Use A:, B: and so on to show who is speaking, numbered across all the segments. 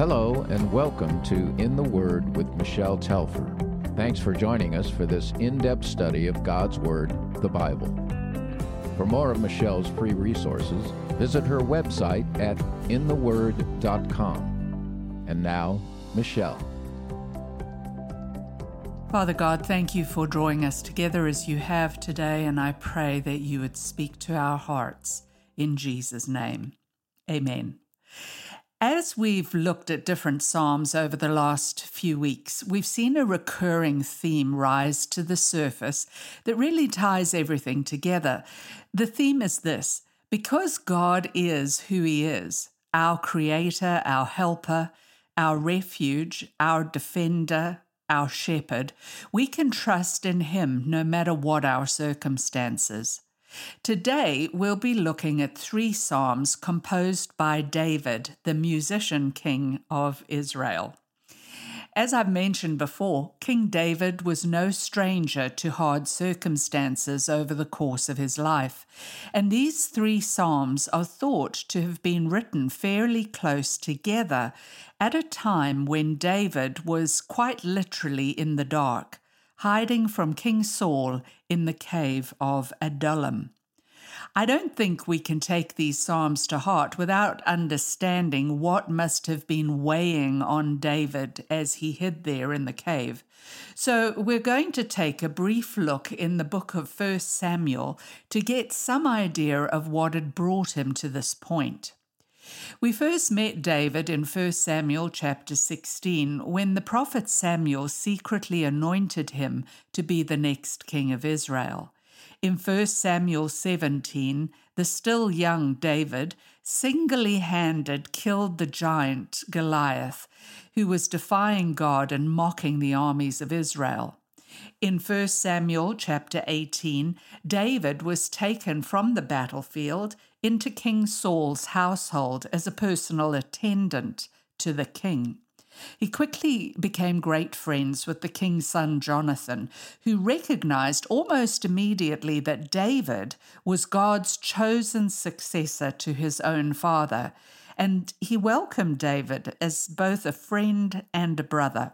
A: Hello, and welcome to In the Word with Michelle Telfer. Thanks for joining us for this in depth study of God's Word, the Bible. For more of Michelle's free resources, visit her website at intheword.com. And now, Michelle.
B: Father God, thank you for drawing us together as you have today, and I pray that you would speak to our hearts in Jesus' name. Amen. As we've looked at different Psalms over the last few weeks, we've seen a recurring theme rise to the surface that really ties everything together. The theme is this because God is who He is, our Creator, our Helper, our refuge, our Defender, our shepherd, we can trust in him no matter what our circumstances. Today, we'll be looking at three Psalms composed by David, the musician king of Israel. As I've mentioned before, King David was no stranger to hard circumstances over the course of his life, and these three Psalms are thought to have been written fairly close together at a time when David was quite literally in the dark, hiding from King Saul in the cave of Adullam. I don't think we can take these Psalms to heart without understanding what must have been weighing on David as he hid there in the cave. So, we're going to take a brief look in the book of 1 Samuel to get some idea of what had brought him to this point. We first met David in 1 Samuel chapter 16 when the prophet Samuel secretly anointed him to be the next king of Israel. In 1 Samuel 17, the still young David singly handed killed the giant Goliath, who was defying God and mocking the armies of Israel. In 1 Samuel chapter 18, David was taken from the battlefield into King Saul's household as a personal attendant to the king. He quickly became great friends with the king's son Jonathan, who recognized almost immediately that David was God's chosen successor to his own father, and he welcomed David as both a friend and a brother.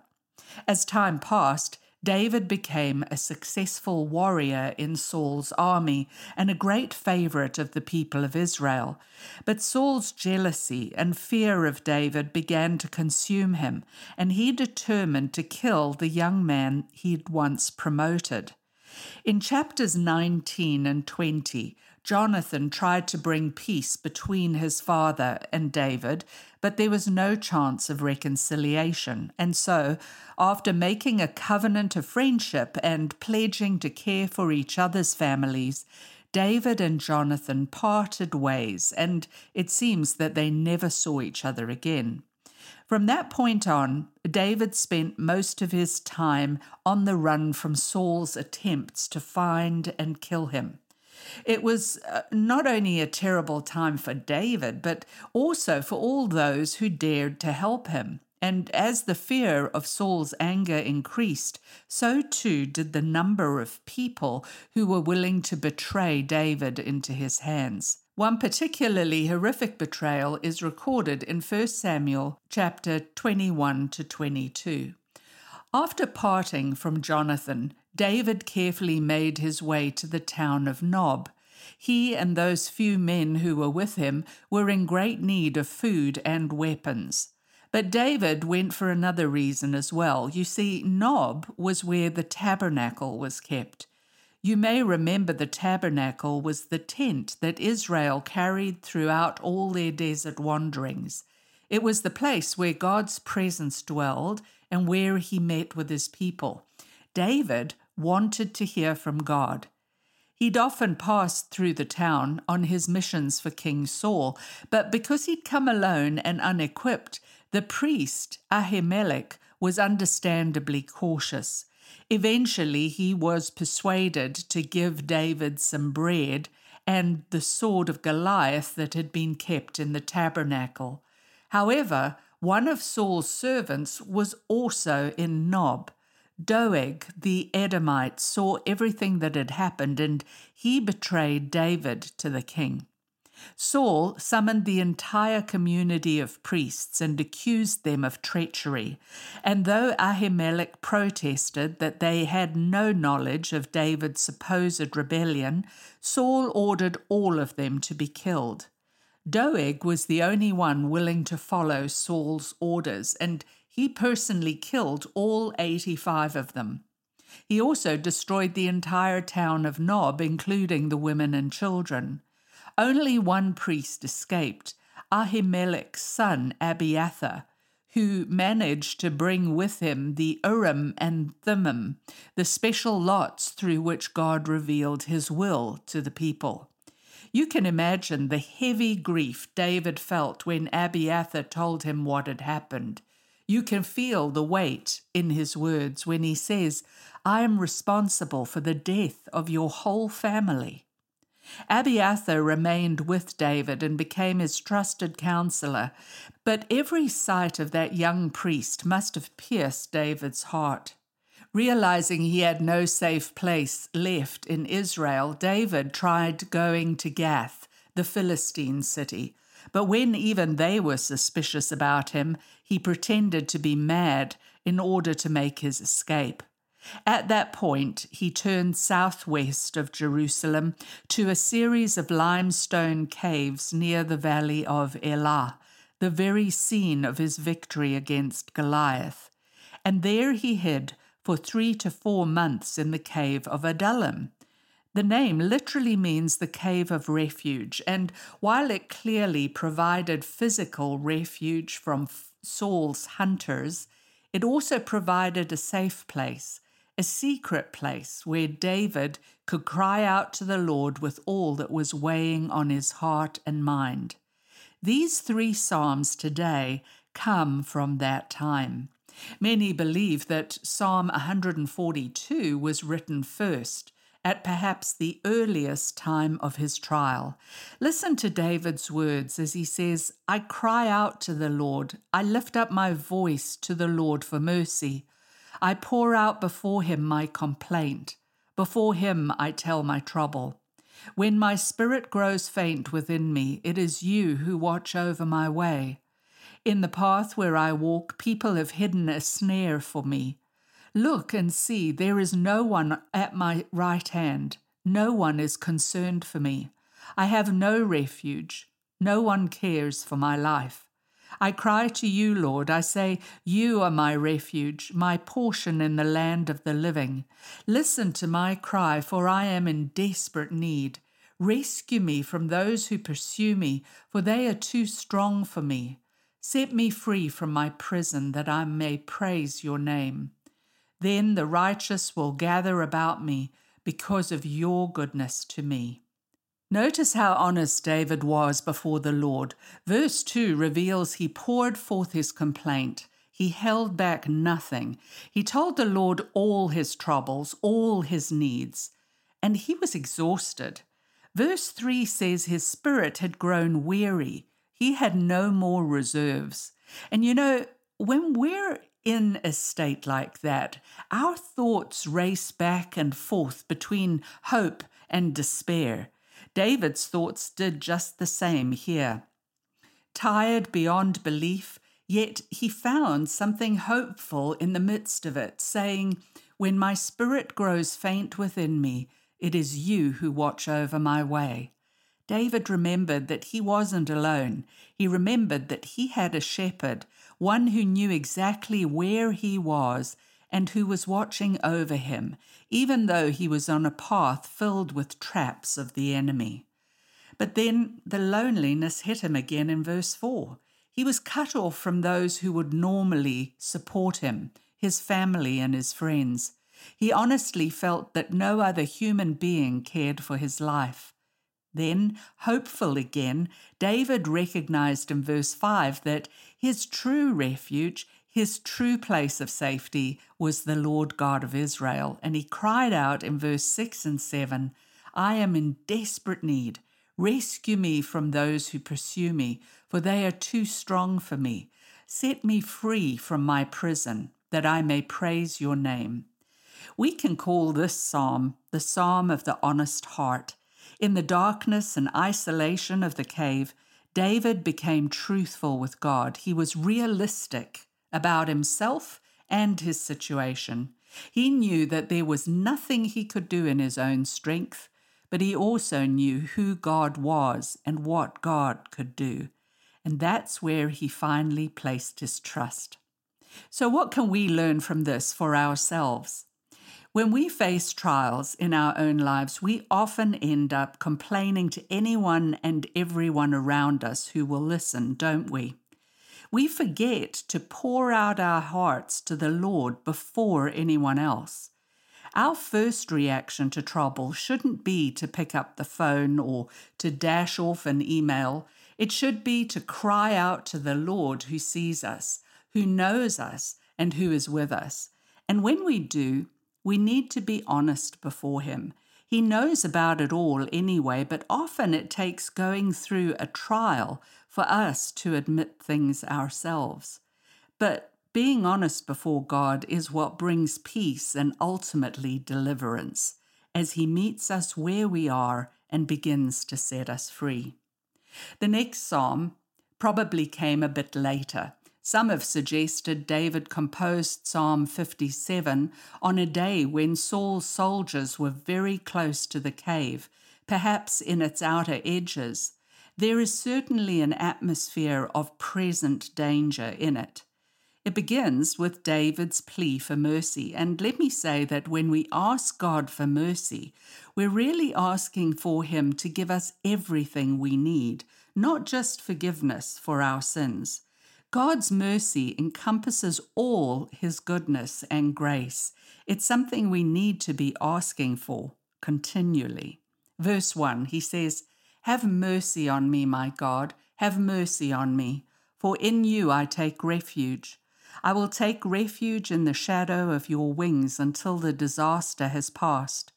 B: As time passed, David became a successful warrior in Saul's army and a great favorite of the people of Israel. But Saul's jealousy and fear of David began to consume him, and he determined to kill the young man he'd once promoted. In chapters 19 and 20, Jonathan tried to bring peace between his father and David, but there was no chance of reconciliation. And so, after making a covenant of friendship and pledging to care for each other's families, David and Jonathan parted ways, and it seems that they never saw each other again. From that point on, David spent most of his time on the run from Saul's attempts to find and kill him. It was uh, not only a terrible time for David, but also for all those who dared to help him. And as the fear of Saul's anger increased, so too did the number of people who were willing to betray David into his hands. One particularly horrific betrayal is recorded in 1 Samuel chapter 21 to 22. After parting from Jonathan, David carefully made his way to the town of Nob. He and those few men who were with him were in great need of food and weapons. But David went for another reason as well. You see, Nob was where the tabernacle was kept. You may remember the tabernacle was the tent that Israel carried throughout all their desert wanderings. It was the place where God's presence dwelled and where he met with his people. David wanted to hear from God. He'd often passed through the town on his missions for King Saul, but because he'd come alone and unequipped, the priest, Ahimelech, was understandably cautious. Eventually, he was persuaded to give David some bread and the sword of Goliath that had been kept in the tabernacle. However, one of Saul's servants was also in Nob, Doeg the Edomite saw everything that had happened, and he betrayed David to the king. Saul summoned the entire community of priests and accused them of treachery. And though Ahimelech protested that they had no knowledge of David's supposed rebellion, Saul ordered all of them to be killed. Doeg was the only one willing to follow Saul's orders, and he personally killed all 85 of them. He also destroyed the entire town of Nob, including the women and children. Only one priest escaped, Ahimelech's son Abiathar, who managed to bring with him the Urim and Thummim, the special lots through which God revealed his will to the people. You can imagine the heavy grief David felt when Abiathar told him what had happened. You can feel the weight in his words when he says, I am responsible for the death of your whole family. Abiathar remained with David and became his trusted counselor, but every sight of that young priest must have pierced David's heart. Realizing he had no safe place left in Israel, David tried going to Gath, the Philistine city. But when even they were suspicious about him, he pretended to be mad in order to make his escape. At that point, he turned southwest of Jerusalem to a series of limestone caves near the valley of Elah, the very scene of his victory against Goliath. And there he hid for three to four months in the cave of Adullam. The name literally means the cave of refuge, and while it clearly provided physical refuge from Saul's hunters, it also provided a safe place a secret place where David could cry out to the Lord with all that was weighing on his heart and mind. These three Psalms today come from that time. Many believe that Psalm 142 was written first, at perhaps the earliest time of his trial. Listen to David's words as he says, I cry out to the Lord, I lift up my voice to the Lord for mercy. I pour out before him my complaint. Before him I tell my trouble. When my spirit grows faint within me, it is you who watch over my way. In the path where I walk, people have hidden a snare for me. Look and see, there is no one at my right hand. No one is concerned for me. I have no refuge. No one cares for my life. I cry to you, Lord. I say, You are my refuge, my portion in the land of the living. Listen to my cry, for I am in desperate need. Rescue me from those who pursue me, for they are too strong for me. Set me free from my prison, that I may praise your name. Then the righteous will gather about me because of your goodness to me. Notice how honest David was before the Lord. Verse 2 reveals he poured forth his complaint. He held back nothing. He told the Lord all his troubles, all his needs, and he was exhausted. Verse 3 says his spirit had grown weary. He had no more reserves. And you know, when we're in a state like that, our thoughts race back and forth between hope and despair. David's thoughts did just the same here. Tired beyond belief, yet he found something hopeful in the midst of it, saying, When my spirit grows faint within me, it is you who watch over my way. David remembered that he wasn't alone. He remembered that he had a shepherd, one who knew exactly where he was and who was watching over him, even though he was on a path filled with traps of the enemy. But then the loneliness hit him again in verse 4. He was cut off from those who would normally support him, his family and his friends. He honestly felt that no other human being cared for his life. Then, hopeful again, David recognized in verse 5 that his true refuge, his true place of safety was the Lord God of Israel. And he cried out in verse 6 and 7 I am in desperate need. Rescue me from those who pursue me, for they are too strong for me. Set me free from my prison, that I may praise your name. We can call this psalm the Psalm of the Honest Heart. In the darkness and isolation of the cave, David became truthful with God. He was realistic about himself and his situation. He knew that there was nothing he could do in his own strength, but he also knew who God was and what God could do. And that's where he finally placed his trust. So, what can we learn from this for ourselves? When we face trials in our own lives, we often end up complaining to anyone and everyone around us who will listen, don't we? We forget to pour out our hearts to the Lord before anyone else. Our first reaction to trouble shouldn't be to pick up the phone or to dash off an email. It should be to cry out to the Lord who sees us, who knows us, and who is with us. And when we do, we need to be honest before Him. He knows about it all anyway, but often it takes going through a trial for us to admit things ourselves. But being honest before God is what brings peace and ultimately deliverance as He meets us where we are and begins to set us free. The next psalm probably came a bit later. Some have suggested David composed Psalm 57 on a day when Saul's soldiers were very close to the cave, perhaps in its outer edges. There is certainly an atmosphere of present danger in it. It begins with David's plea for mercy. And let me say that when we ask God for mercy, we're really asking for Him to give us everything we need, not just forgiveness for our sins. God's mercy encompasses all His goodness and grace. It's something we need to be asking for continually. Verse 1, he says, Have mercy on me, my God, have mercy on me, for in you I take refuge. I will take refuge in the shadow of your wings until the disaster has passed.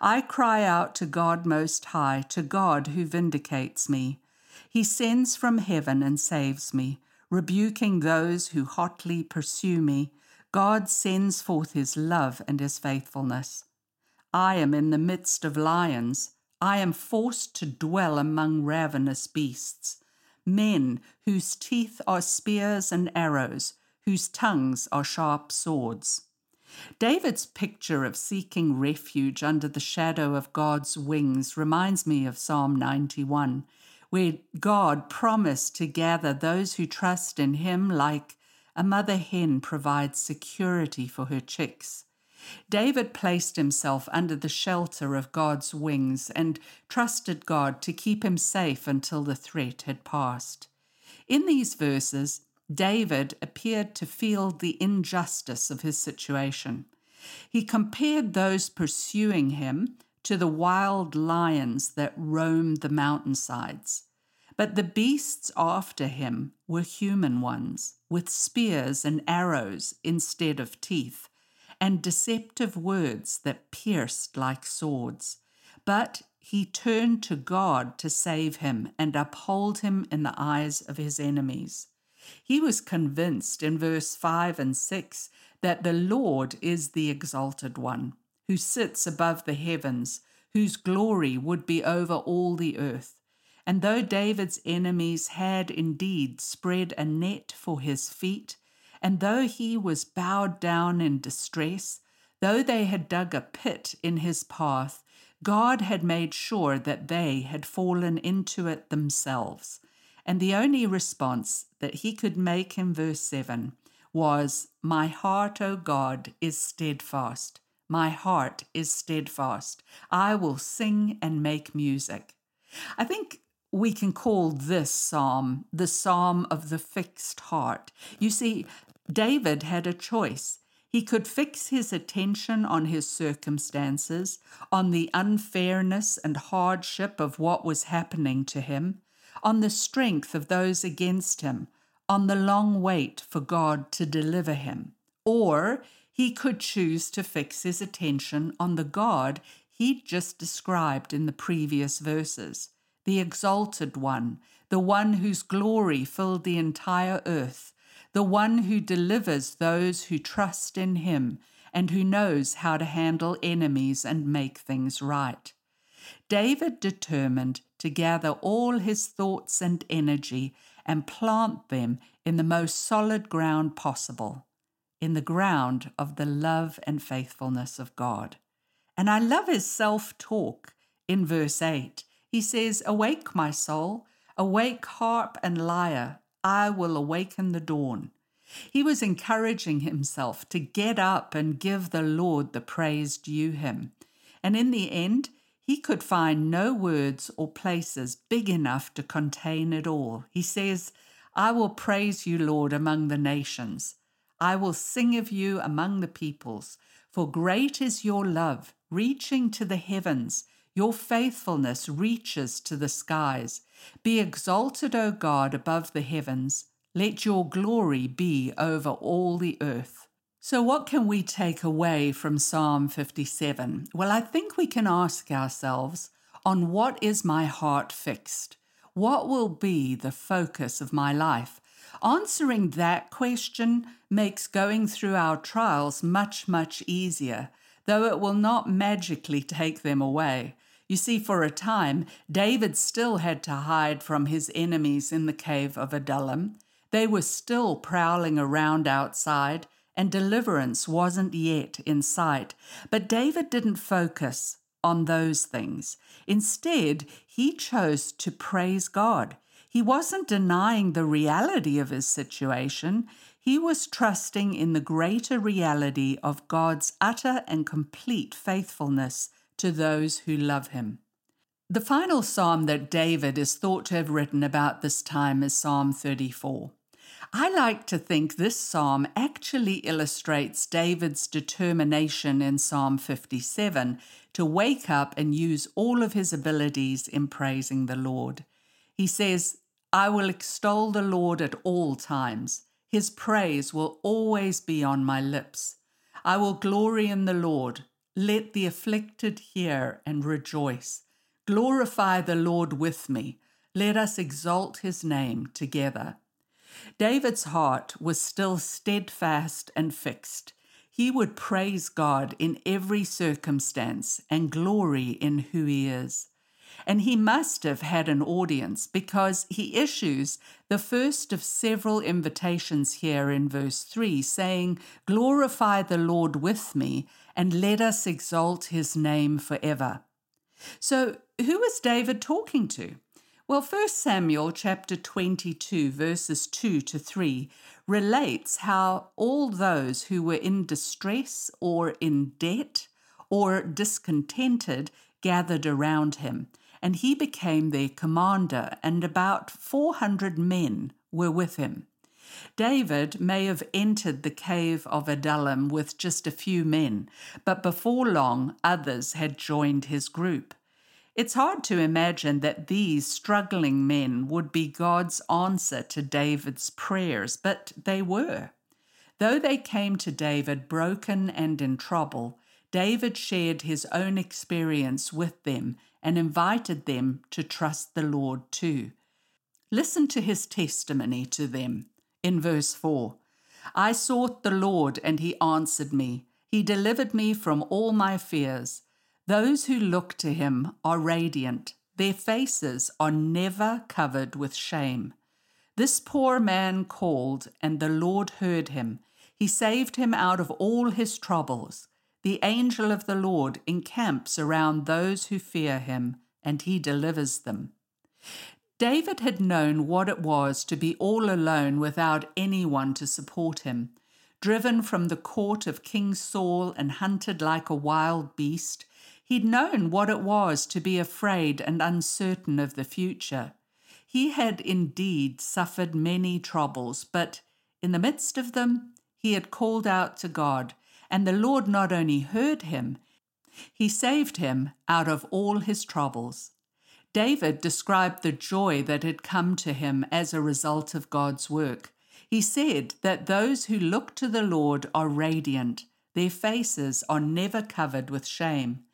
B: I cry out to God Most High, to God who vindicates me. He sends from heaven and saves me rebuking those who hotly pursue me, God sends forth his love and his faithfulness. I am in the midst of lions. I am forced to dwell among ravenous beasts, men whose teeth are spears and arrows, whose tongues are sharp swords. David's picture of seeking refuge under the shadow of God's wings reminds me of Psalm 91 where God promised to gather those who trust in Him like a mother hen provides security for her chicks. David placed himself under the shelter of God's wings and trusted God to keep him safe until the threat had passed. In these verses, David appeared to feel the injustice of his situation. He compared those pursuing him to the wild lions that roamed the mountainsides. But the beasts after him were human ones, with spears and arrows instead of teeth, and deceptive words that pierced like swords. But he turned to God to save him and uphold him in the eyes of his enemies. He was convinced in verse 5 and 6 that the Lord is the exalted one who sits above the heavens, whose glory would be over all the earth. And though David's enemies had indeed spread a net for his feet, and though he was bowed down in distress, though they had dug a pit in his path, God had made sure that they had fallen into it themselves. And the only response that he could make in verse 7 was, My heart, O God, is steadfast. My heart is steadfast. I will sing and make music. I think we can call this psalm the psalm of the fixed heart. You see, David had a choice. He could fix his attention on his circumstances, on the unfairness and hardship of what was happening to him, on the strength of those against him, on the long wait for God to deliver him. Or he could choose to fix his attention on the God he'd just described in the previous verses the exalted one, the one whose glory filled the entire earth, the one who delivers those who trust in him and who knows how to handle enemies and make things right. David determined to gather all his thoughts and energy and plant them in the most solid ground possible, in the ground of the love and faithfulness of God. And I love his self talk in verse 8. He says, Awake, my soul, awake, harp and lyre, I will awaken the dawn. He was encouraging himself to get up and give the Lord the praise due him. And in the end, he could find no words or places big enough to contain it all. He says, I will praise you, Lord, among the nations. I will sing of you among the peoples, for great is your love, reaching to the heavens. Your faithfulness reaches to the skies. Be exalted, O God, above the heavens. Let your glory be over all the earth. So, what can we take away from Psalm 57? Well, I think we can ask ourselves on what is my heart fixed? What will be the focus of my life? Answering that question makes going through our trials much, much easier, though it will not magically take them away. You see, for a time, David still had to hide from his enemies in the cave of Adullam. They were still prowling around outside and deliverance wasn't yet in sight. But David didn't focus on those things. Instead, he chose to praise God. He wasn't denying the reality of his situation. He was trusting in the greater reality of God's utter and complete faithfulness to those who love him. The final psalm that David is thought to have written about this time is Psalm 34. I like to think this psalm actually illustrates David's determination in Psalm 57 to wake up and use all of his abilities in praising the Lord. He says, I will extol the Lord at all times. His praise will always be on my lips. I will glory in the Lord. Let the afflicted hear and rejoice. Glorify the Lord with me. Let us exalt his name together. David's heart was still steadfast and fixed. He would praise God in every circumstance and glory in who he is. And he must have had an audience because he issues the first of several invitations here in verse 3, saying, Glorify the Lord with me, and let us exalt his name forever. So, who was David talking to? Well, 1 Samuel chapter 22, verses 2 to 3, relates how all those who were in distress or in debt or discontented gathered around him, and he became their commander, and about 400 men were with him. David may have entered the cave of Adullam with just a few men, but before long others had joined his group. It's hard to imagine that these struggling men would be God's answer to David's prayers, but they were. Though they came to David broken and in trouble, David shared his own experience with them and invited them to trust the Lord too. Listen to his testimony to them in verse 4 I sought the Lord, and he answered me. He delivered me from all my fears. Those who look to him are radiant, their faces are never covered with shame. This poor man called, and the Lord heard him. He saved him out of all his troubles. The angel of the Lord encamps around those who fear him, and he delivers them. David had known what it was to be all alone without anyone to support him. Driven from the court of King Saul and hunted like a wild beast, He'd known what it was to be afraid and uncertain of the future. He had indeed suffered many troubles, but in the midst of them, he had called out to God, and the Lord not only heard him, he saved him out of all his troubles. David described the joy that had come to him as a result of God's work. He said that those who look to the Lord are radiant, their faces are never covered with shame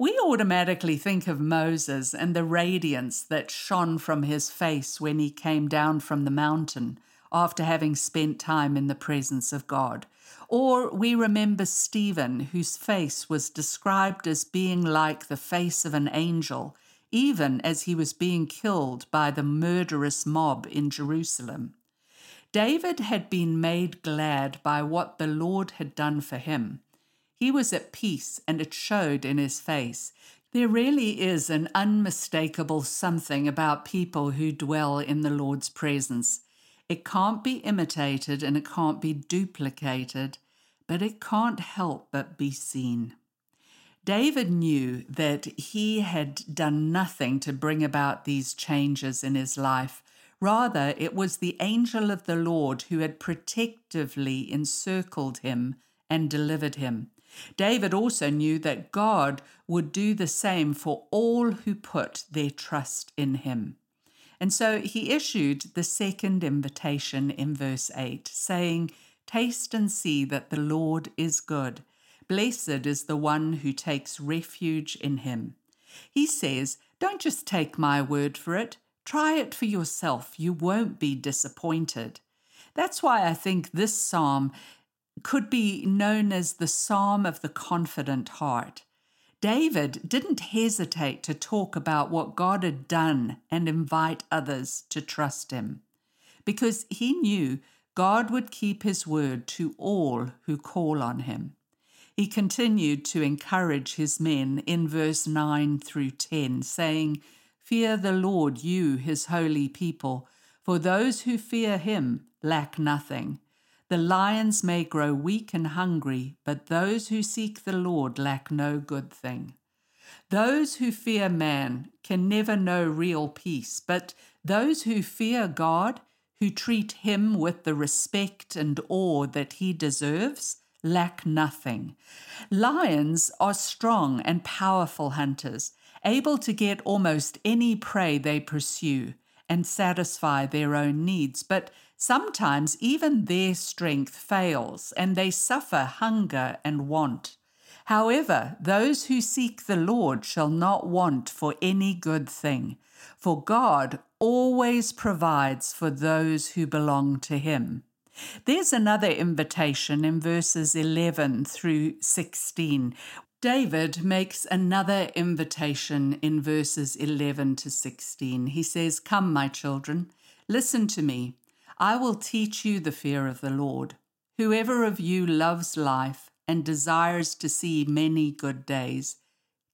B: we automatically think of Moses and the radiance that shone from his face when he came down from the mountain after having spent time in the presence of God. Or we remember Stephen, whose face was described as being like the face of an angel, even as he was being killed by the murderous mob in Jerusalem. David had been made glad by what the Lord had done for him. He was at peace, and it showed in his face. There really is an unmistakable something about people who dwell in the Lord's presence. It can't be imitated and it can't be duplicated, but it can't help but be seen. David knew that he had done nothing to bring about these changes in his life. Rather, it was the angel of the Lord who had protectively encircled him and delivered him. David also knew that God would do the same for all who put their trust in him. And so he issued the second invitation in verse 8, saying, Taste and see that the Lord is good. Blessed is the one who takes refuge in him. He says, Don't just take my word for it, try it for yourself. You won't be disappointed. That's why I think this psalm could be known as the Psalm of the Confident Heart. David didn't hesitate to talk about what God had done and invite others to trust him because he knew God would keep his word to all who call on him. He continued to encourage his men in verse 9 through 10, saying, Fear the Lord, you, his holy people, for those who fear him lack nothing. The lions may grow weak and hungry, but those who seek the Lord lack no good thing. Those who fear man can never know real peace, but those who fear God, who treat him with the respect and awe that he deserves, lack nothing. Lions are strong and powerful hunters, able to get almost any prey they pursue and satisfy their own needs, but Sometimes even their strength fails and they suffer hunger and want. However, those who seek the Lord shall not want for any good thing, for God always provides for those who belong to Him. There's another invitation in verses 11 through 16. David makes another invitation in verses 11 to 16. He says, Come, my children, listen to me. I will teach you the fear of the Lord. Whoever of you loves life and desires to see many good days,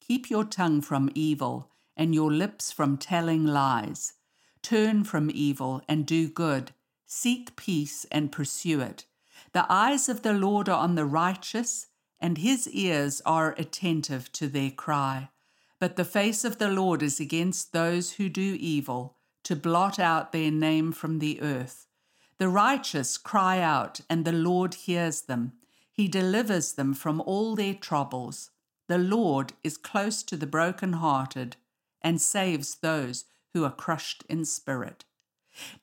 B: keep your tongue from evil and your lips from telling lies. Turn from evil and do good. Seek peace and pursue it. The eyes of the Lord are on the righteous, and his ears are attentive to their cry. But the face of the Lord is against those who do evil, to blot out their name from the earth. The righteous cry out, and the Lord hears them. He delivers them from all their troubles. The Lord is close to the broken-hearted and saves those who are crushed in spirit.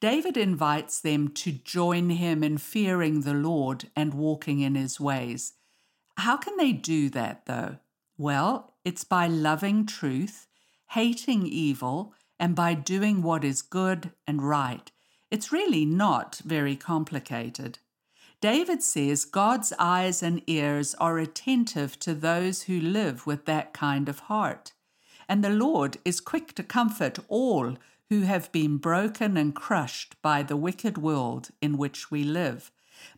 B: David invites them to join him in fearing the Lord and walking in his ways. How can they do that, though? Well, it's by loving truth, hating evil, and by doing what is good and right. It's really not very complicated. David says God's eyes and ears are attentive to those who live with that kind of heart. And the Lord is quick to comfort all who have been broken and crushed by the wicked world in which we live.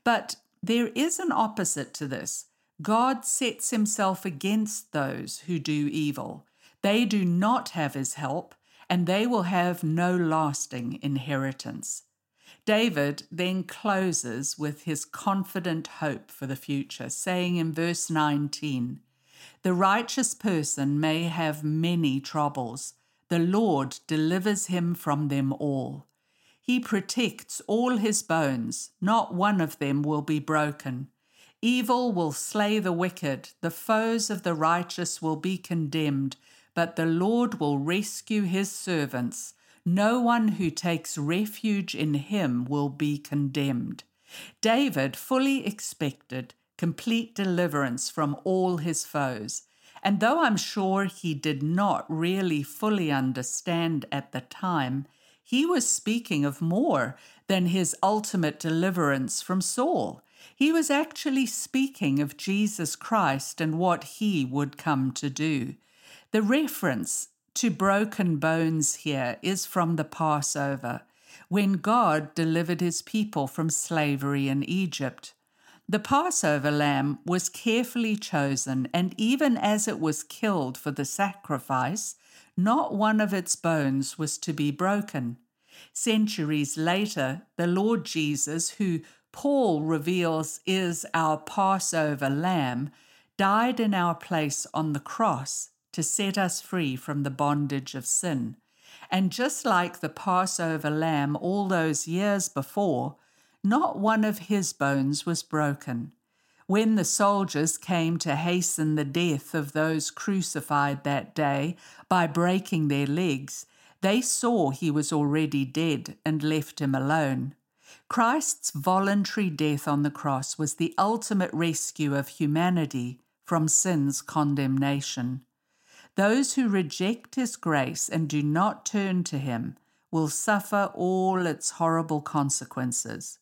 B: But there is an opposite to this. God sets himself against those who do evil. They do not have his help, and they will have no lasting inheritance. David then closes with his confident hope for the future, saying in verse 19, The righteous person may have many troubles, the Lord delivers him from them all. He protects all his bones, not one of them will be broken. Evil will slay the wicked, the foes of the righteous will be condemned, but the Lord will rescue his servants. No one who takes refuge in him will be condemned. David fully expected complete deliverance from all his foes. And though I'm sure he did not really fully understand at the time, he was speaking of more than his ultimate deliverance from Saul. He was actually speaking of Jesus Christ and what he would come to do. The reference to broken bones here is from the Passover, when God delivered his people from slavery in Egypt. The Passover lamb was carefully chosen, and even as it was killed for the sacrifice, not one of its bones was to be broken. Centuries later, the Lord Jesus, who Paul reveals is our Passover lamb, died in our place on the cross to set us free from the bondage of sin. And just like the Passover lamb all those years before, not one of his bones was broken. When the soldiers came to hasten the death of those crucified that day by breaking their legs, they saw he was already dead and left him alone. Christ's voluntary death on the cross was the ultimate rescue of humanity from sin's condemnation. Those who reject his grace and do not turn to him will suffer all its horrible consequences.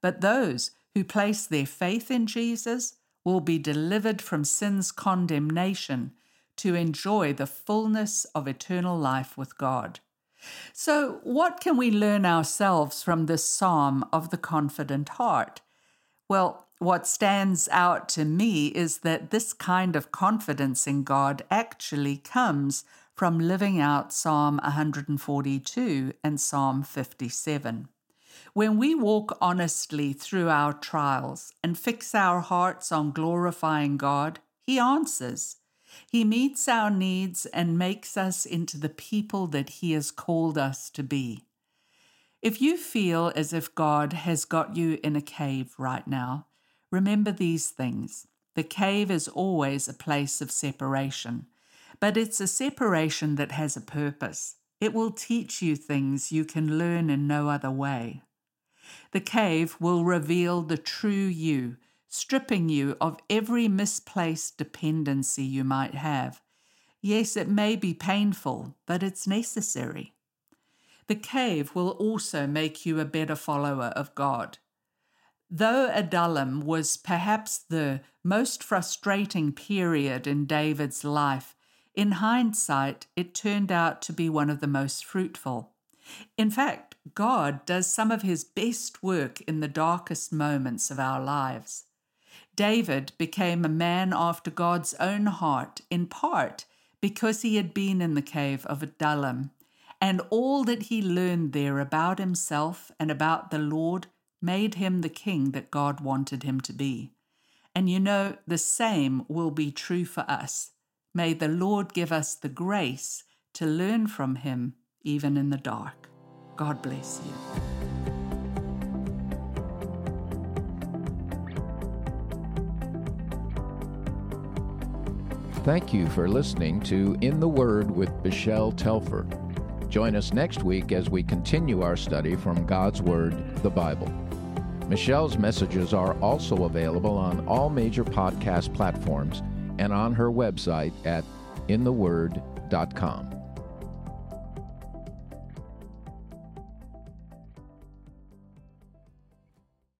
B: But those who place their faith in Jesus will be delivered from sin's condemnation to enjoy the fullness of eternal life with God. So, what can we learn ourselves from this psalm of the confident heart? Well, what stands out to me is that this kind of confidence in God actually comes from living out Psalm 142 and Psalm 57. When we walk honestly through our trials and fix our hearts on glorifying God, He answers. He meets our needs and makes us into the people that He has called us to be. If you feel as if God has got you in a cave right now, remember these things. The cave is always a place of separation, but it's a separation that has a purpose. It will teach you things you can learn in no other way. The cave will reveal the true you stripping you of every misplaced dependency you might have. Yes, it may be painful, but it's necessary. The cave will also make you a better follower of God. Though Adullam was perhaps the most frustrating period in David's life, in hindsight, it turned out to be one of the most fruitful. In fact, God does some of his best work in the darkest moments of our lives. David became a man after God's own heart, in part because he had been in the cave of Adullam, and all that he learned there about himself and about the Lord made him the king that God wanted him to be. And you know, the same will be true for us. May the Lord give us the grace to learn from him even in the dark. God bless you.
A: Thank you for listening to In the Word with Michelle Telfer. Join us next week as we continue our study from God's Word, the Bible. Michelle's messages are also available on all major podcast platforms and on her website at intheword.com.